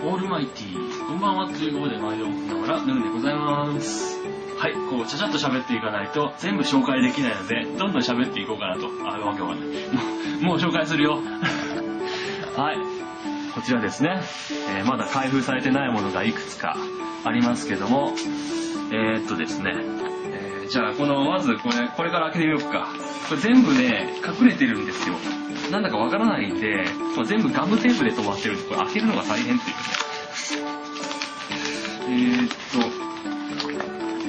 オールマイティー。こんばんはということで毎度ながら、ヌーでございます。はい、こう、ちゃちゃっと喋っていかないと、全部紹介できないので、どんどん喋っていこうかなと。あ、わけわかんない。もう、もう紹介するよ。はい。こちらですね、えーまだ開封されてないものがいくつかありますけども、えー、っとですね、えーじゃあこの、まずこれ、これから開けてみようか。これ全部ね、隠れてるんですよ。なんだかわからないんで、全部ガムテープで止まってるんで、これ開けるのが大変っていうね。えー、っと、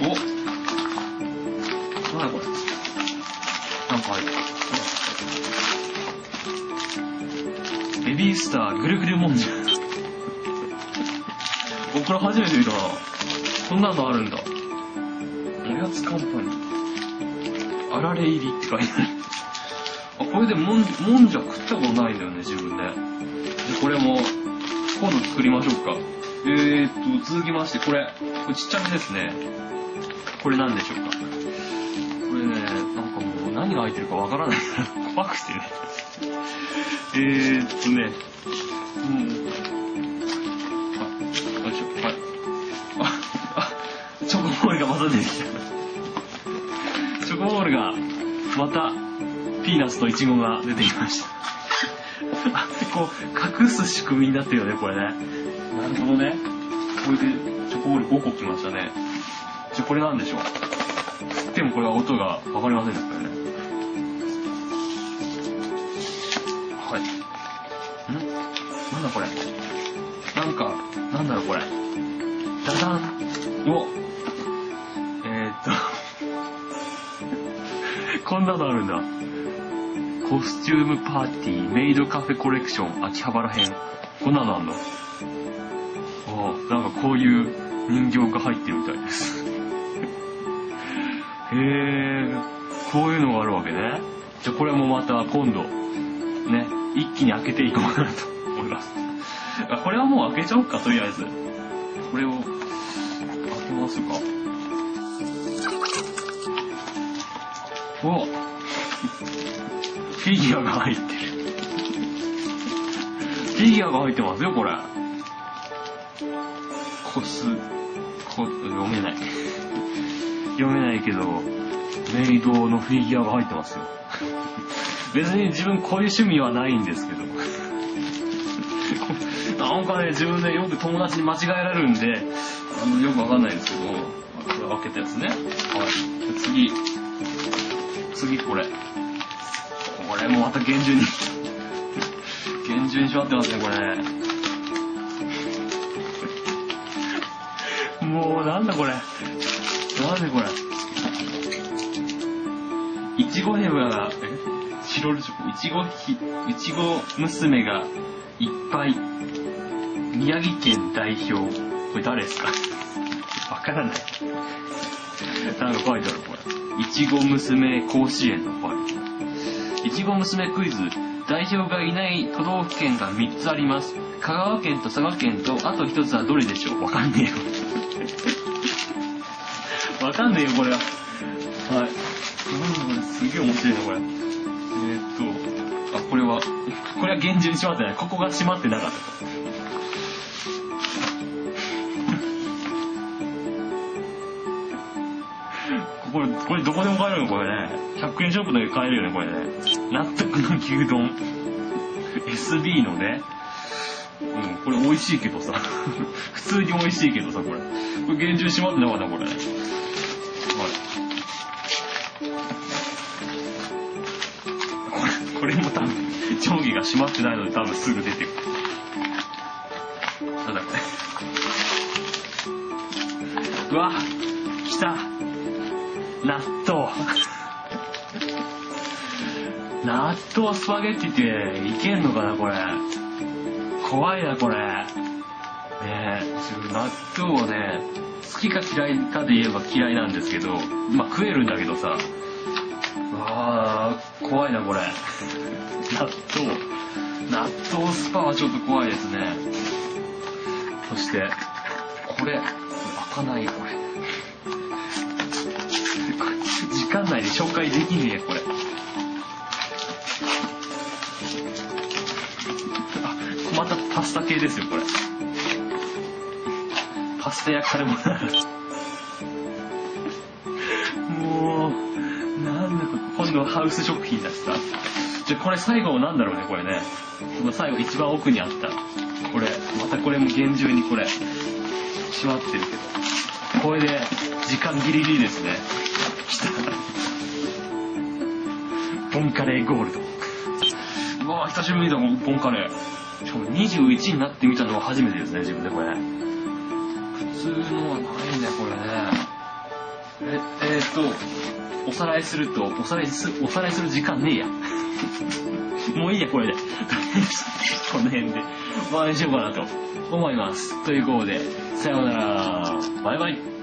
おなんだこれ。なんか入ってる。ベビースターぐるぐるもんじゃ。僕これ初めて見たな。こんなのあるんだ。おやつカンパニー。あられ入りって書いてある。あ、これでもん、もんじゃ食ったことないんだよね、自分で。で、これも、今度作りましょうか。えーっと、続きまして、これ、これちっちゃめですね。これなんでしょうか。これね、なんかもう何が入ってるかわからないから 怖くてね。えーっとね、うん。あ、よいしょ、はい。あ、あ、チョコボールがまた出てきた。チョコボールが、また、ピーナッツとイチゴが出てきました。あ、こう、隠す仕組みになってるよね、これね。なるほどね。これで、チョコボール5個きましたね。じゃこれなんでしょう吸ってもこれは音がわかりませんでしたよね。はい。ん？なんだこれ？なんか、なんだろうこれ。ダダンおえー、っと、こんなのあるんだ。コスチュームパーティーメイドカフェコレクション秋葉原編。こんなのあんの？ああ、なんかこういう人形が入ってるみたいです。へえ、こういうのがあるわけね。じゃあこれもまた今度、ね、一気に開けていこうかなと思います。これはもう開けちゃおうか、とりあえず。これを、開けますか。おフィギュアが入ってる。フィギュアが入ってますよ、これ。コス、こ、読めない。読めないけど、メイドのフィギュアが入ってますよ。別に自分こういう趣味はないんですけど。なんかね、自分でよく友達に間違えられるんで、あの、よくわかんないんですけど、これ開けたやつね。はい。次。次これ。これもまた厳重に。厳重にしまってますね、これ。もう、なんだこれ。なんでこれ。いちごヘブが、え？チロルチョコ、いちごひ、いちご娘がいっぱい。宮城県代表。これ誰ですか？わからない。なんか書いてある、これ。いちご娘甲子園のファイル。いちご娘クイズ。代表がいない都道府県が3つあります。香川県と佐賀県と、あと1つはどれでしょう？わかんねえよ。わかんねえよ、これは。はい。うん、すげえ面白いな、これ。えー、っと、あ、これは、これは厳重に閉まってない。ここが閉まってなかったこれ、これどこでも買えるのこれね。100円ショップで買えるよね、これね。納得の牛丼。SB のね。うん、これ美味しいけどさ。普通に美味しいけどさ、これ。これ厳重に閉まってなかった、これ。はい。これ、これも多分、上下が閉まってないので多分すぐ出てくる。なんだこれ。うわ、来た。納豆。納豆スパゲッティっていけんのかな、これ。怖いな、これ。ねえ、自分納豆をね、好きか嫌いかで言えば嫌いなんですけど、まあ食えるんだけどさ。うわー、怖いな、これ。納豆。納豆スパはちょっと怖いですね。そして、これ、開かないよ、これ。間内で紹介できねえ、これ。あ、またパスタ系ですよ、これ。パスタやカルボナーラ。もう、なんだこれ、今度はハウス食品だしさ。じゃ、これ最後なんだろうね、これね。この最後一番奥にあった。これ、またこれも厳重にこれ、しまってるけど。これで、時間ギリギリですね。来た。ボンカレーゴールド。うわ久しぶりだ、ボンカレー。しかも21になってみたのは初めてですね、自分でこれ。普通のはないね、これね。え、えー、っと、おさらいすると、おさらいす、おさらいする時間ねえや。もういいや、これで。この辺で、終わりにしようかなと思います。ということで、さようなら。バイバイ。